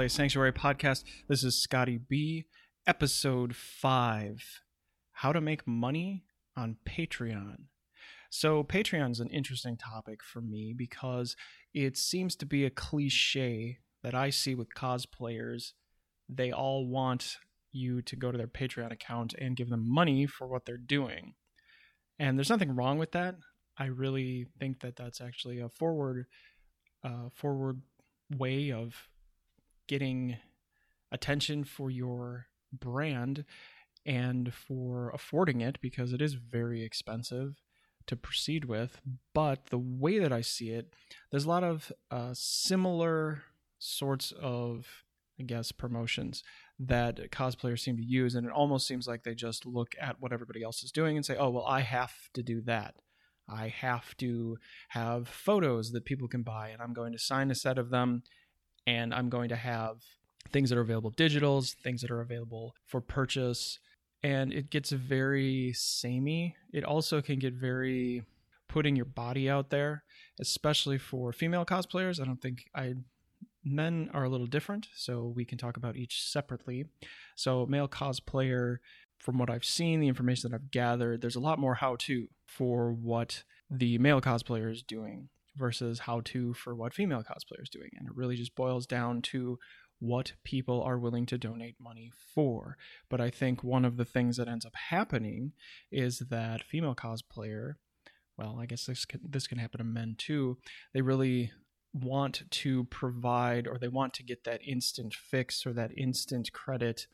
Cosplay Sanctuary podcast. This is Scotty B, episode 5 How to Make Money on Patreon. So, Patreon is an interesting topic for me because it seems to be a cliche that I see with cosplayers. They all want you to go to their Patreon account and give them money for what they're doing. And there's nothing wrong with that. I really think that that's actually a forward uh, forward way of getting attention for your brand and for affording it because it is very expensive to proceed with. But the way that I see it, there's a lot of uh, similar sorts of, I guess, promotions that cosplayers seem to use. And it almost seems like they just look at what everybody else is doing and say, oh, well, I have to do that. I have to have photos that people can buy, and I'm going to sign a set of them, and I'm going to have things that are available digitals, things that are available for purchase, and it gets very samey. It also can get very putting your body out there, especially for female cosplayers. I don't think I men are a little different, so we can talk about each separately. So, male cosplayer from what I've seen, the information that I've gathered, there's a lot more how to for what the male cosplayer is doing versus how to for what female cosplayer is doing. And it really just boils down to what people are willing to donate money for. But I think one of the things that ends up happening is that female cosplayer, well, I guess this can, this can happen to men too. They really want to provide or they want to get that instant fix or that instant credit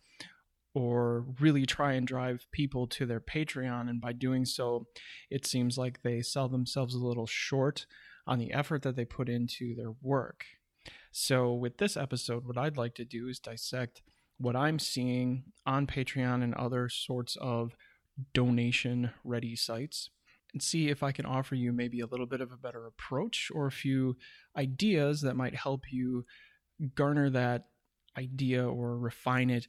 or really try and drive people to their Patreon. And by doing so, it seems like they sell themselves a little short on the effort that they put into their work. So, with this episode, what I'd like to do is dissect what I'm seeing on Patreon and other sorts of donation ready sites and see if I can offer you maybe a little bit of a better approach or a few ideas that might help you garner that idea or refine it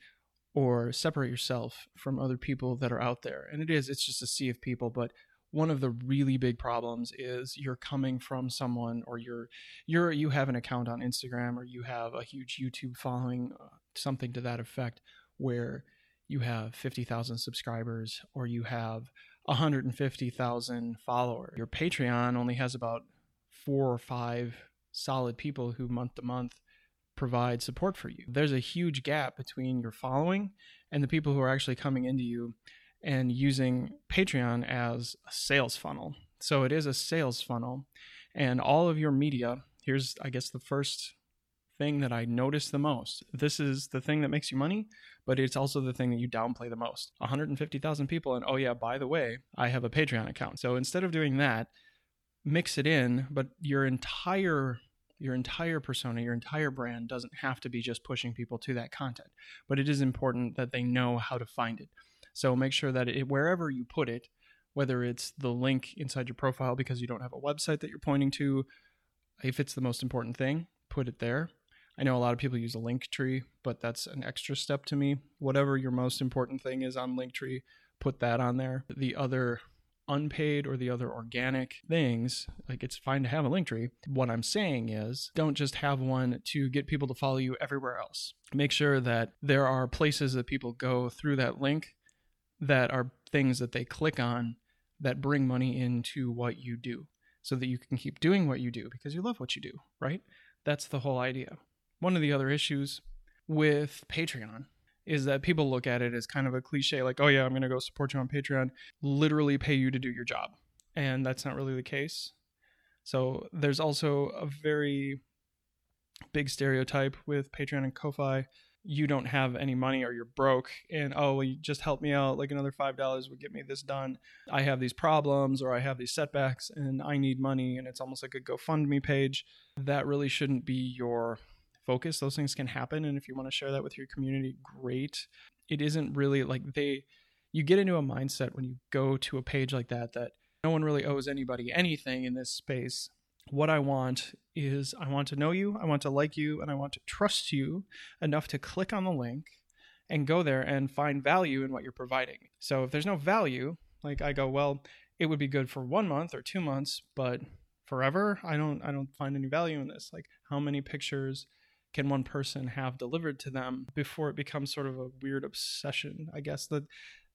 or separate yourself from other people that are out there. And it is, it's just a sea of people, but one of the really big problems is you're coming from someone or you're you're you have an account on Instagram or you have a huge YouTube following uh, something to that effect where you have 50,000 subscribers or you have 150,000 followers. Your Patreon only has about 4 or 5 solid people who month to month provide support for you. There's a huge gap between your following and the people who are actually coming into you and using Patreon as a sales funnel. So it is a sales funnel, and all of your media. Here's, I guess, the first thing that I notice the most. This is the thing that makes you money, but it's also the thing that you downplay the most. 150,000 people, and oh, yeah, by the way, I have a Patreon account. So instead of doing that, mix it in, but your entire your entire persona, your entire brand doesn't have to be just pushing people to that content, but it is important that they know how to find it. So make sure that it, wherever you put it, whether it's the link inside your profile because you don't have a website that you're pointing to, if it's the most important thing, put it there. I know a lot of people use a link tree, but that's an extra step to me. Whatever your most important thing is on Linktree, put that on there. The other unpaid or the other organic things, like it's fine to have a link tree. What I'm saying is don't just have one to get people to follow you everywhere else. Make sure that there are places that people go through that link that are things that they click on that bring money into what you do so that you can keep doing what you do because you love what you do, right? That's the whole idea. One of the other issues with Patreon is that people look at it as kind of a cliche, like, oh yeah, I'm going to go support you on Patreon, literally pay you to do your job. And that's not really the case. So there's also a very big stereotype with Patreon and Ko-Fi. You don't have any money or you're broke, and oh, well, you just help me out. Like another five dollars would get me this done. I have these problems or I have these setbacks, and I need money, and it's almost like a GoFundMe page. That really shouldn't be your focus. Those things can happen. And if you want to share that with your community, great. It isn't really like they, you get into a mindset when you go to a page like that that no one really owes anybody anything in this space. What I want is I want to know you, I want to like you, and I want to trust you enough to click on the link and go there and find value in what you're providing. So if there's no value, like I go, well, it would be good for one month or two months, but forever, I don't I don't find any value in this. Like how many pictures can one person have delivered to them before it becomes sort of a weird obsession i guess that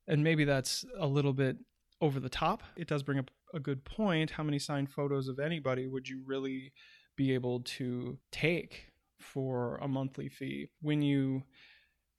and maybe that's a little bit over the top it does bring up a good point how many signed photos of anybody would you really be able to take for a monthly fee when you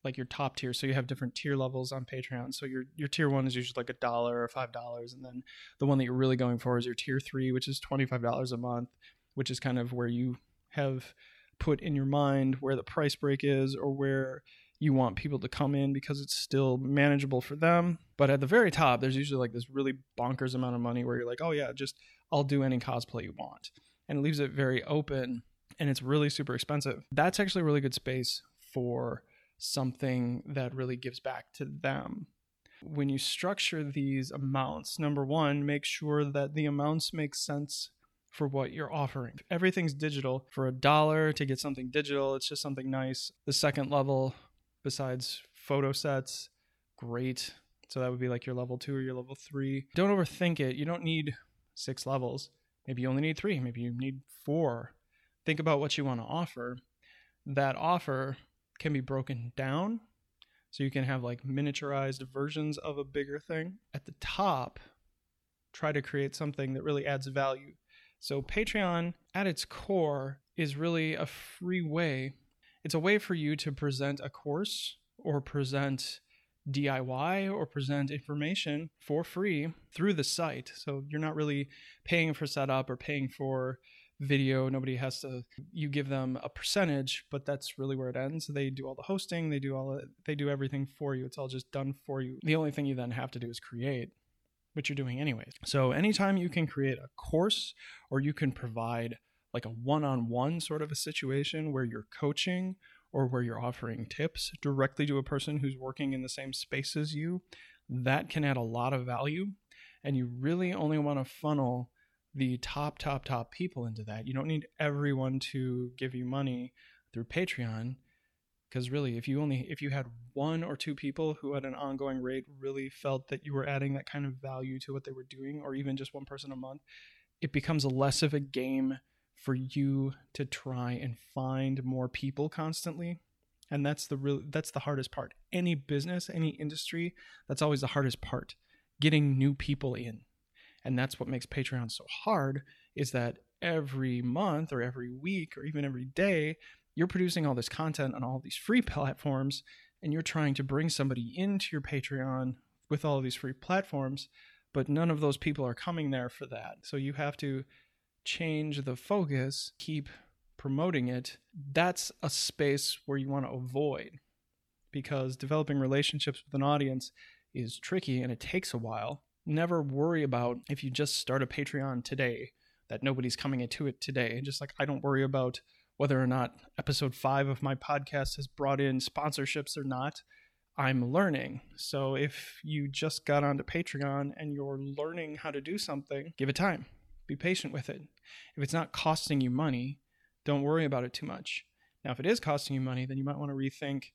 like your top tier. So you have different tier levels on Patreon. So your your tier one is usually like a dollar or five dollars, and then the one that you're really going for is your tier three, which is twenty five dollars a month, which is kind of where you have put in your mind where the price break is or where you want people to come in because it's still manageable for them. But at the very top, there's usually like this really bonkers amount of money where you're like, oh yeah, just I'll do any cosplay you want. And it leaves it very open and it's really super expensive. That's actually a really good space for something that really gives back to them. When you structure these amounts, number one, make sure that the amounts make sense for what you're offering. Everything's digital. For a dollar to get something digital, it's just something nice. The second level, besides photo sets, great. So that would be like your level two or your level three. Don't overthink it. You don't need six levels. Maybe you only need three. Maybe you need four. Think about what you want to offer. That offer can be broken down. So you can have like miniaturized versions of a bigger thing. At the top, try to create something that really adds value. So Patreon at its core is really a free way. It's a way for you to present a course or present DIY or present information for free through the site. So you're not really paying for setup or paying for video. Nobody has to you give them a percentage but that's really where it ends. They do all the hosting they do all they do everything for you. It's all just done for you. The only thing you then have to do is create which you're doing anyways. So anytime you can create a course or you can provide like a one-on-one sort of a situation where you're coaching or where you're offering tips directly to a person who's working in the same space as you that can add a lot of value and you really only want to funnel the top, top, top people into that. You don't need everyone to give you money through Patreon. Because really, if you only if you had one or two people who at an ongoing rate really felt that you were adding that kind of value to what they were doing, or even just one person a month, it becomes less of a game for you to try and find more people constantly. And that's the real that's the hardest part. Any business any industry that's always the hardest part getting new people in. And that's what makes patreon so hard is that every month or every week or even every day you're producing all this content on all these free platforms and you're trying to bring somebody into your patreon with all of these free platforms but none of those people are coming there for that. So you have to change the focus keep promoting it that's a space where you want to avoid because developing relationships with an audience is tricky and it takes a while never worry about if you just start a Patreon today that nobody's coming into it today. Just like I don't worry about whether or not episode five of my podcast has brought in sponsorships or not. I'm learning. So if you just got onto Patreon and you're learning how to do something, give it time. Be patient with it. If it's not costing you money, don't worry about it too much. Now, if it is costing you money, then you might want to rethink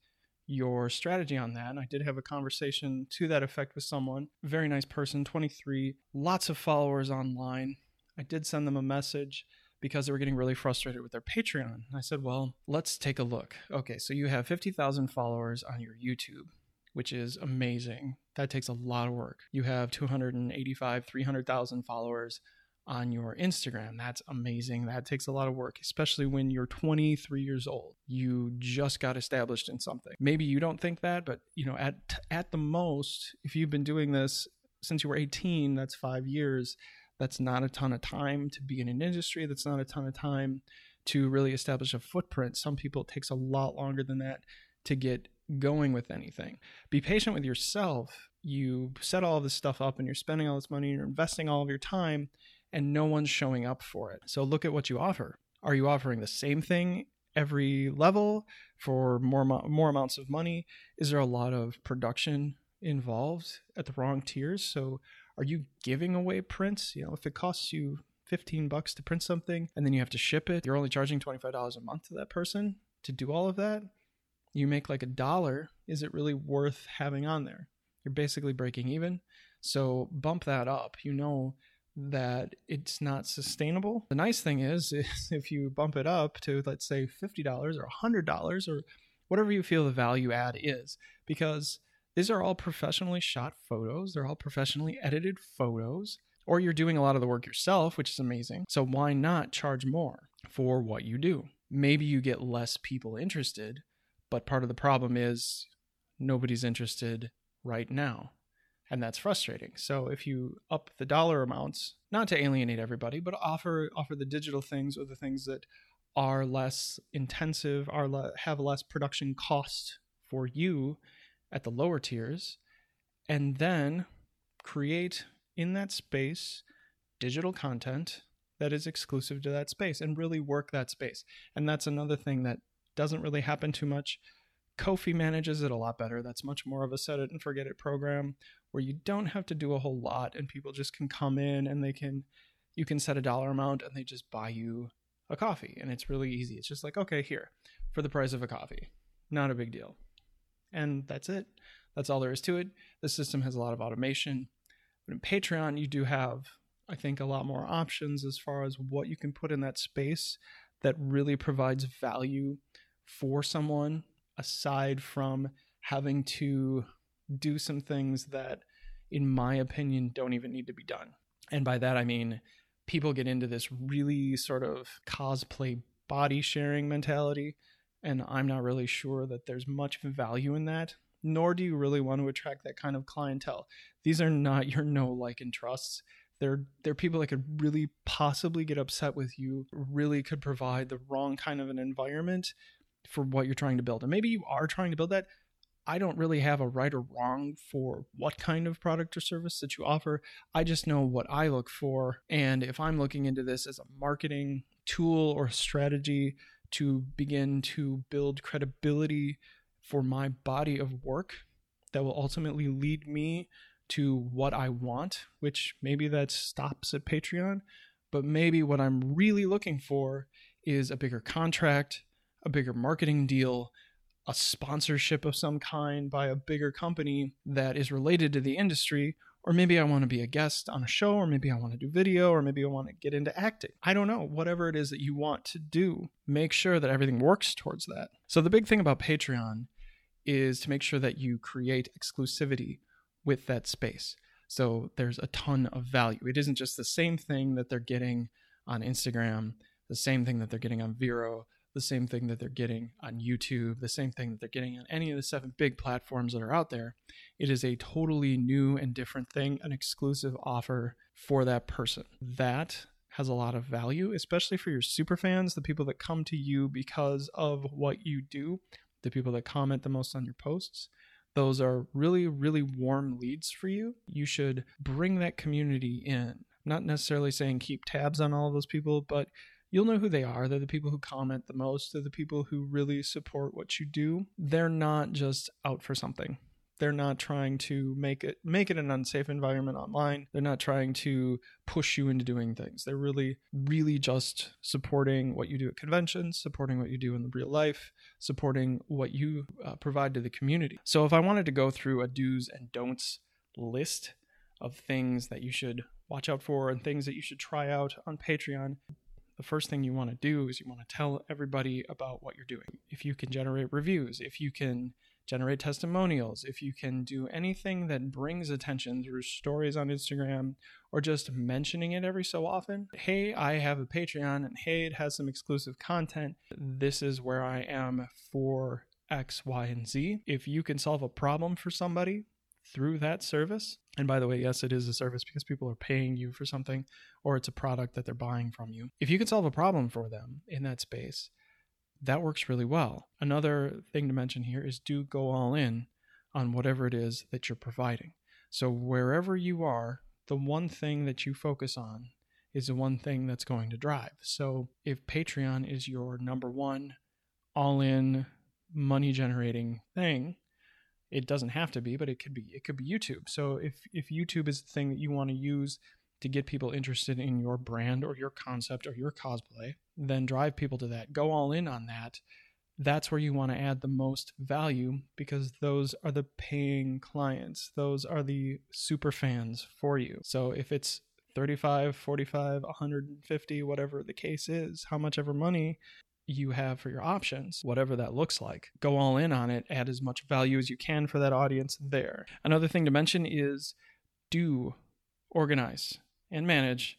your strategy on that. And I did have a conversation to that effect with someone, very nice person, 23, lots of followers online. I did send them a message because they were getting really frustrated with their Patreon. I said, Well, let's take a look. Okay, so you have 50,000 followers on your YouTube, which is amazing. That takes a lot of work. You have 285, 300,000 followers on your Instagram. That's amazing. That takes a lot of work, especially when you're 23 years old. You just got established in something. Maybe you don't think that, but you know, at at the most, if you've been doing this since you were 18, that's 5 years. That's not a ton of time to be in an industry. That's not a ton of time to really establish a footprint. Some people it takes a lot longer than that to get going with anything. Be patient with yourself. You set all this stuff up and you're spending all this money, and you're investing all of your time and no one's showing up for it. So look at what you offer. Are you offering the same thing every level for more more amounts of money? Is there a lot of production involved at the wrong tiers? So are you giving away prints? You know, if it costs you 15 bucks to print something and then you have to ship it, you're only charging $25 a month to that person to do all of that. You make like a dollar. Is it really worth having on there? You're basically breaking even. So bump that up. You know that it's not sustainable. The nice thing is, is if you bump it up to, let's say, $50 or $100 or whatever you feel the value add is, because these are all professionally shot photos, they're all professionally edited photos, or you're doing a lot of the work yourself, which is amazing. So why not charge more for what you do? Maybe you get less people interested, but part of the problem is nobody's interested right now and that's frustrating. So if you up the dollar amounts, not to alienate everybody, but offer offer the digital things or the things that are less intensive, are le- have less production cost for you at the lower tiers, and then create in that space digital content that is exclusive to that space and really work that space. And that's another thing that doesn't really happen too much. Ko-fi manages it a lot better. That's much more of a set it and forget it program where you don't have to do a whole lot and people just can come in and they can you can set a dollar amount and they just buy you a coffee and it's really easy. It's just like, okay, here for the price of a coffee. Not a big deal. And that's it. That's all there is to it. The system has a lot of automation. But in Patreon, you do have, I think, a lot more options as far as what you can put in that space that really provides value for someone aside from having to do some things that, in my opinion, don't even need to be done. And by that, I mean people get into this really sort of cosplay body sharing mentality. And I'm not really sure that there's much value in that, nor do you really want to attract that kind of clientele. These are not your know like and trusts. They're, they're people that could really possibly get upset with you, really could provide the wrong kind of an environment for what you're trying to build. And maybe you are trying to build that, I don't really have a right or wrong for what kind of product or service that you offer. I just know what I look for. And if I'm looking into this as a marketing tool or strategy to begin to build credibility for my body of work that will ultimately lead me to what I want, which maybe that stops at Patreon, but maybe what I'm really looking for is a bigger contract, a bigger marketing deal, a sponsorship of some kind by a bigger company that is related to the industry, or maybe I want to be a guest on a show, or maybe I want to do video, or maybe I want to get into acting. I don't know. Whatever it is that you want to do, make sure that everything works towards that. So, the big thing about Patreon is to make sure that you create exclusivity with that space. So, there's a ton of value. It isn't just the same thing that they're getting on Instagram, the same thing that they're getting on Vero, the same thing that they're getting on YouTube, the same thing that they're getting on any of the seven big platforms that are out there. It is a totally new and different thing, an exclusive offer for that person. That has a lot of value, especially for your super fans, the people that come to you because of what you do, the people that comment the most on your posts. Those are really, really warm leads for you. You should bring that community in. Not necessarily saying keep tabs on all those people, but you'll know who they are. They're the people who comment the most. They're the people who really support what you do. They're not just out for something. They're not trying to make it make it an unsafe environment online. They're not trying to push you into doing things. They're really really just supporting what you do at conventions, supporting what you do in the real life, supporting what you uh, provide to the community. So if I wanted to go through a do's and don'ts list of things that you should watch out for and things that you should try out on Patreon, the first thing you want to do is you want to tell everybody about what you're doing. If you can generate reviews, if you can generate testimonials, if you can do anything that brings attention through stories on Instagram or just mentioning it every so often. Hey, I have a Patreon and hey, it has some exclusive content. This is where I am for X, Y, and Z. If you can solve a problem for somebody through that service. And by the way, yes, it is a service because people are paying you for something or it's a product that they're buying from you. If you can solve a problem for them in that space, that works really well. Another thing to mention here is do go all in on whatever it is that you're providing. So wherever you are, the one thing that you focus on is the one thing that's going to drive. So if Patreon is your number one all in money generating thing, it doesn't have to be, but it could be. It could be YouTube. So if if YouTube is the thing that you want to use to get people interested in your brand or your concept or your cosplay, then drive people to that. Go all in on that. That's where you want to add the most value because those are the paying clients. Those are the super fans for you. So if it's 35, 45, 150, whatever the case is, how much ever money you have for your options, whatever that looks like. Go all in on it, add as much value as you can for that audience there. Another thing to mention is do organize and manage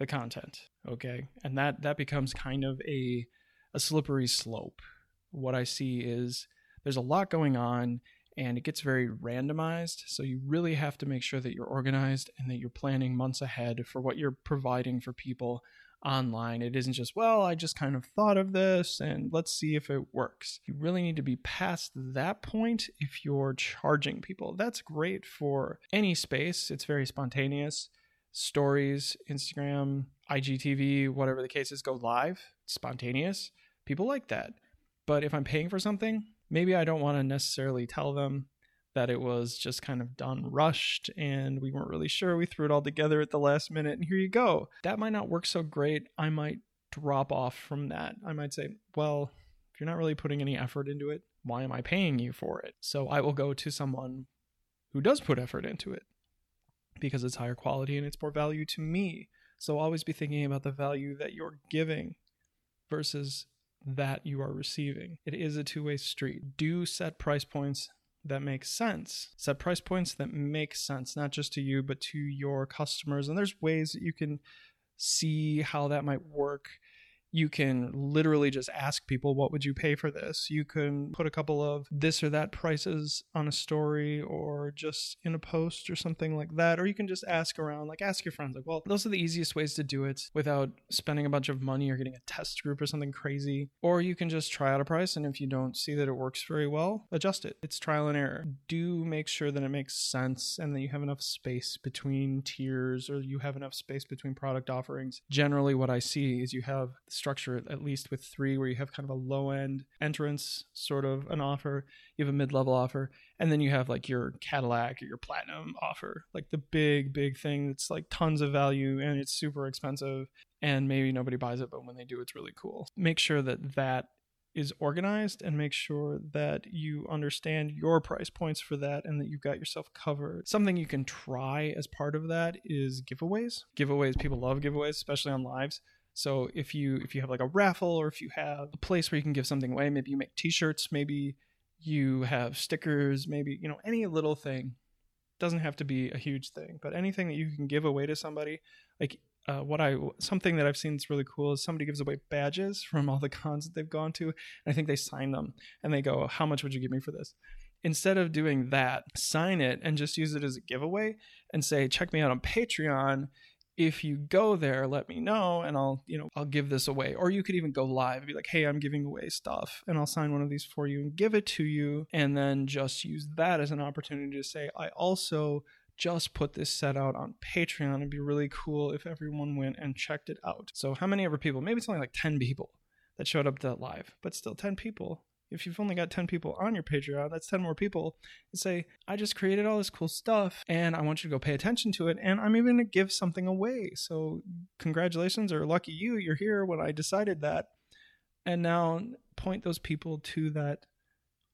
the content, okay? And that that becomes kind of a a slippery slope. What I see is there's a lot going on and it gets very randomized. So you really have to make sure that you're organized and that you're planning months ahead for what you're providing for people online. It isn't just, well, I just kind of thought of this and let's see if it works. You really need to be past that point if you're charging people. That's great for any space, it's very spontaneous. Stories, Instagram, IGTV, whatever the case is, go live, spontaneous. People like that. But if I'm paying for something, maybe I don't want to necessarily tell them that it was just kind of done rushed and we weren't really sure. We threw it all together at the last minute and here you go. That might not work so great. I might drop off from that. I might say, well, if you're not really putting any effort into it, why am I paying you for it? So I will go to someone who does put effort into it because it's higher quality and it's more value to me. So always be thinking about the value that you're giving versus that you are receiving. It is a two way street. Do set price points that makes sense. Set price points that make sense, not just to you, but to your customers. And there's ways that you can see how that might work you can literally just ask people what would you pay for this? You can put a couple of this or that prices on a story or just in a post or something like that or you can just ask around like ask your friends like well those are the easiest ways to do it without spending a bunch of money or getting a test group or something crazy. Or you can just try out a price and if you don't see that it works very well adjust it. It's trial and error. Do make sure that it makes sense and that you have enough space between tiers or you have enough space between product offerings. Generally what i see is you have structure, at least with three, where you have kind of a low end entrance sort of an offer, you have a mid level offer, and then you have like your Cadillac or your Platinum offer, like the big, big thing that's like tons of value and it's super expensive and maybe nobody buys it, but when they do, it's really cool. Make sure that that is organized and make sure that you understand your price points for that and that you've got yourself covered. Something you can try as part of that is giveaways. Giveaways, people love giveaways, especially on lives. So if you if you have like a raffle or if you have a place where you can give something away, maybe you make t-shirts, maybe you have stickers, maybe you know any little thing doesn't have to be a huge thing, but anything that you can give away to somebody, like uh, what I something that I've seen that's really cool is somebody gives away badges from all the cons that they've gone to, and I think they sign them and they go, "How much would you give me for this?" Instead of doing that, sign it and just use it as a giveaway and say, "Check me out on Patreon." If you go there let me know and i'll you know i'll give this away. Or you could even go live and be like hey i'm giving away stuff and i'll sign one of these for you and give it to you and then just use that as an opportunity to say i also just put this set out on patreon. It'd be really cool if everyone went and checked it out. So how many ever people? Maybe it's only like 10 people that showed up to that live but still 10 people if you've only got 10 people on your Patreon, that's 10 more people and say, I just created all this cool stuff and I want you to go pay attention to it. And I'm even going to give something away. So, congratulations or lucky you, you're here when I decided that. And now point those people to that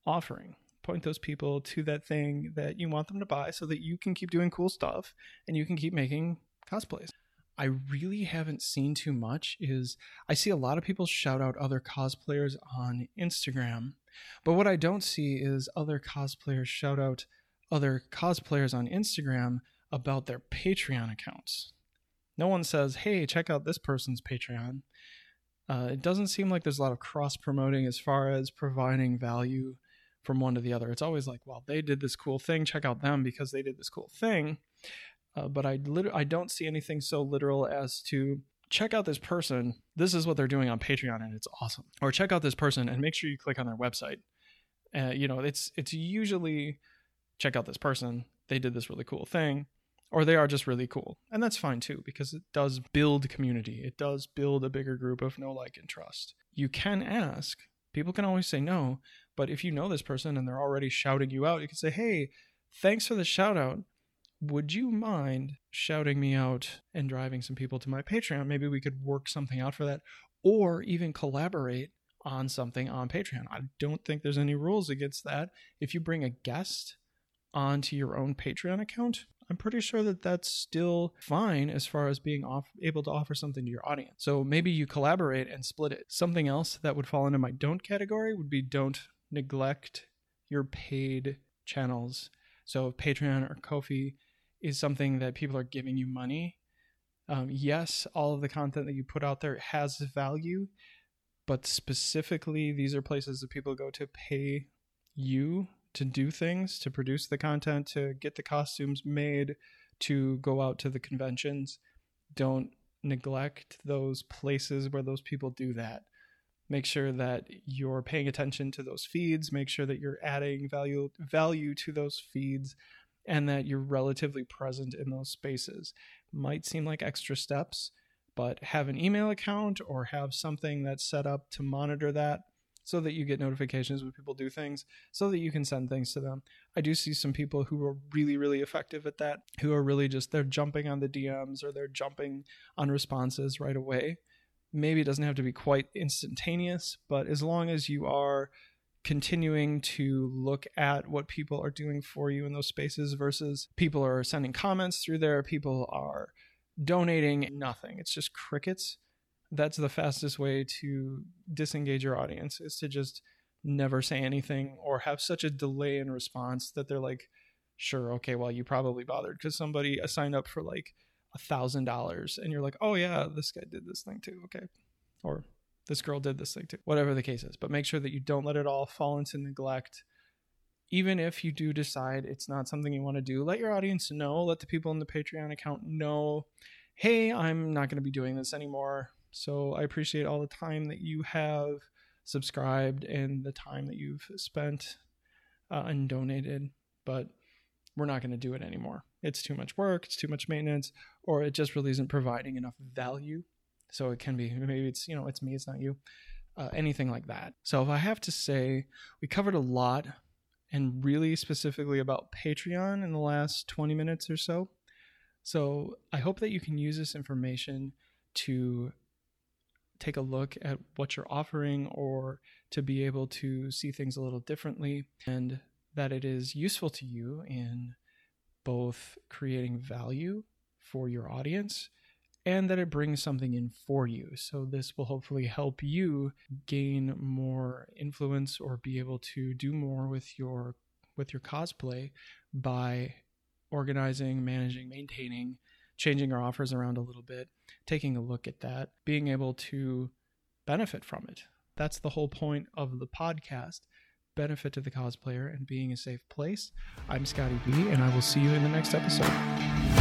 offering. Point those people to that thing that you want them to buy so that you can keep doing cool stuff and you can keep making cosplays. I really haven't seen too much is I see a lot of people shout out other cosplayers on Instagram, but what I don't see is other cosplayers shout out other cosplayers on Instagram about their Patreon accounts. No one says, hey, check out this person's Patreon. Uh, it doesn't seem like there's a lot of cross promoting as far as providing value from one to the other. It's always like, well, they did this cool thing, check out them because they did this cool thing. Uh, but I I don't see anything so literal as to check out this person. This is what they're doing on Patreon, and it's awesome. Or check out this person and make sure you click on their website. Uh, you know, it's it's usually check out this person. They did this really cool thing, or they are just really cool, and that's fine too because it does build community. It does build a bigger group of know, like, and trust. You can ask. People can always say no, but if you know this person and they're already shouting you out, you can say, "Hey, thanks for the shout out would you mind shouting me out and driving some people to my Patreon? Maybe we could work something out for that or even collaborate on something on Patreon. I don't think there's any rules against that. If you bring a guest onto your own Patreon account, I'm pretty sure that that's still fine as far as being off, able to offer something to your audience. So maybe you collaborate and split it. Something else that would fall into my don't category would be don't neglect your paid channels. So Patreon or Ko-fi is something that people are giving you money. Um, yes, all of the content that you put out there has value, but specifically, these are places that people go to pay you to do things, to produce the content, to get the costumes made, to go out to the conventions. Don't neglect those places where those people do that. Make sure that you're paying attention to those feeds, make sure that you're adding value value to those feeds and that you're relatively present in those spaces. Might seem like extra steps, but have an email account or have something that's set up to monitor that so that you get notifications when people do things, so that you can send things to them. I do see some people who are really, really effective at that, who are really just they're jumping on the DMs or they're jumping on responses right away. Maybe it doesn't have to be quite instantaneous, but as long as you are continuing to look at what people are doing for you in those spaces versus people are sending comments through there, people are donating nothing. It's just crickets that's the fastest way to disengage your audience is to just never say anything or have such a delay in response that they're like sure okay well you probably bothered because somebody uh, signed up for like a thousand dollars and you're like oh yeah this guy did this thing too okay or this girl did this thing too whatever the case is but make sure that you don't let it all fall into neglect even if you do decide it's not something you want to do let your audience know let the people in the patreon account know hey i'm not going to be doing this anymore so I appreciate all the time that you have subscribed and the time that you've spent uh, and donated, but we're not going to do it anymore. It's too much work, it's too much maintenance, or it just really isn't providing enough value. So it can be maybe it's you know it's me, it's not you, uh, anything like that. So if I have to say, we covered a lot, and really specifically about Patreon in the last 20 minutes or so. So I hope that you can use this information to take a look at what you're offering or to be able to see things a little differently and that it is useful to you in both creating value for your audience and that it brings something in for you. So, this will hopefully help you gain more influence or be able to do more with your with your cosplay by organizing, managing, maintaining changing our offers around a little bit, taking a look at that, being able to benefit from it. That's the whole point of the podcast benefit to the cosplayer and being a safe place. I'm Scotty B, and I will see you in the next episode.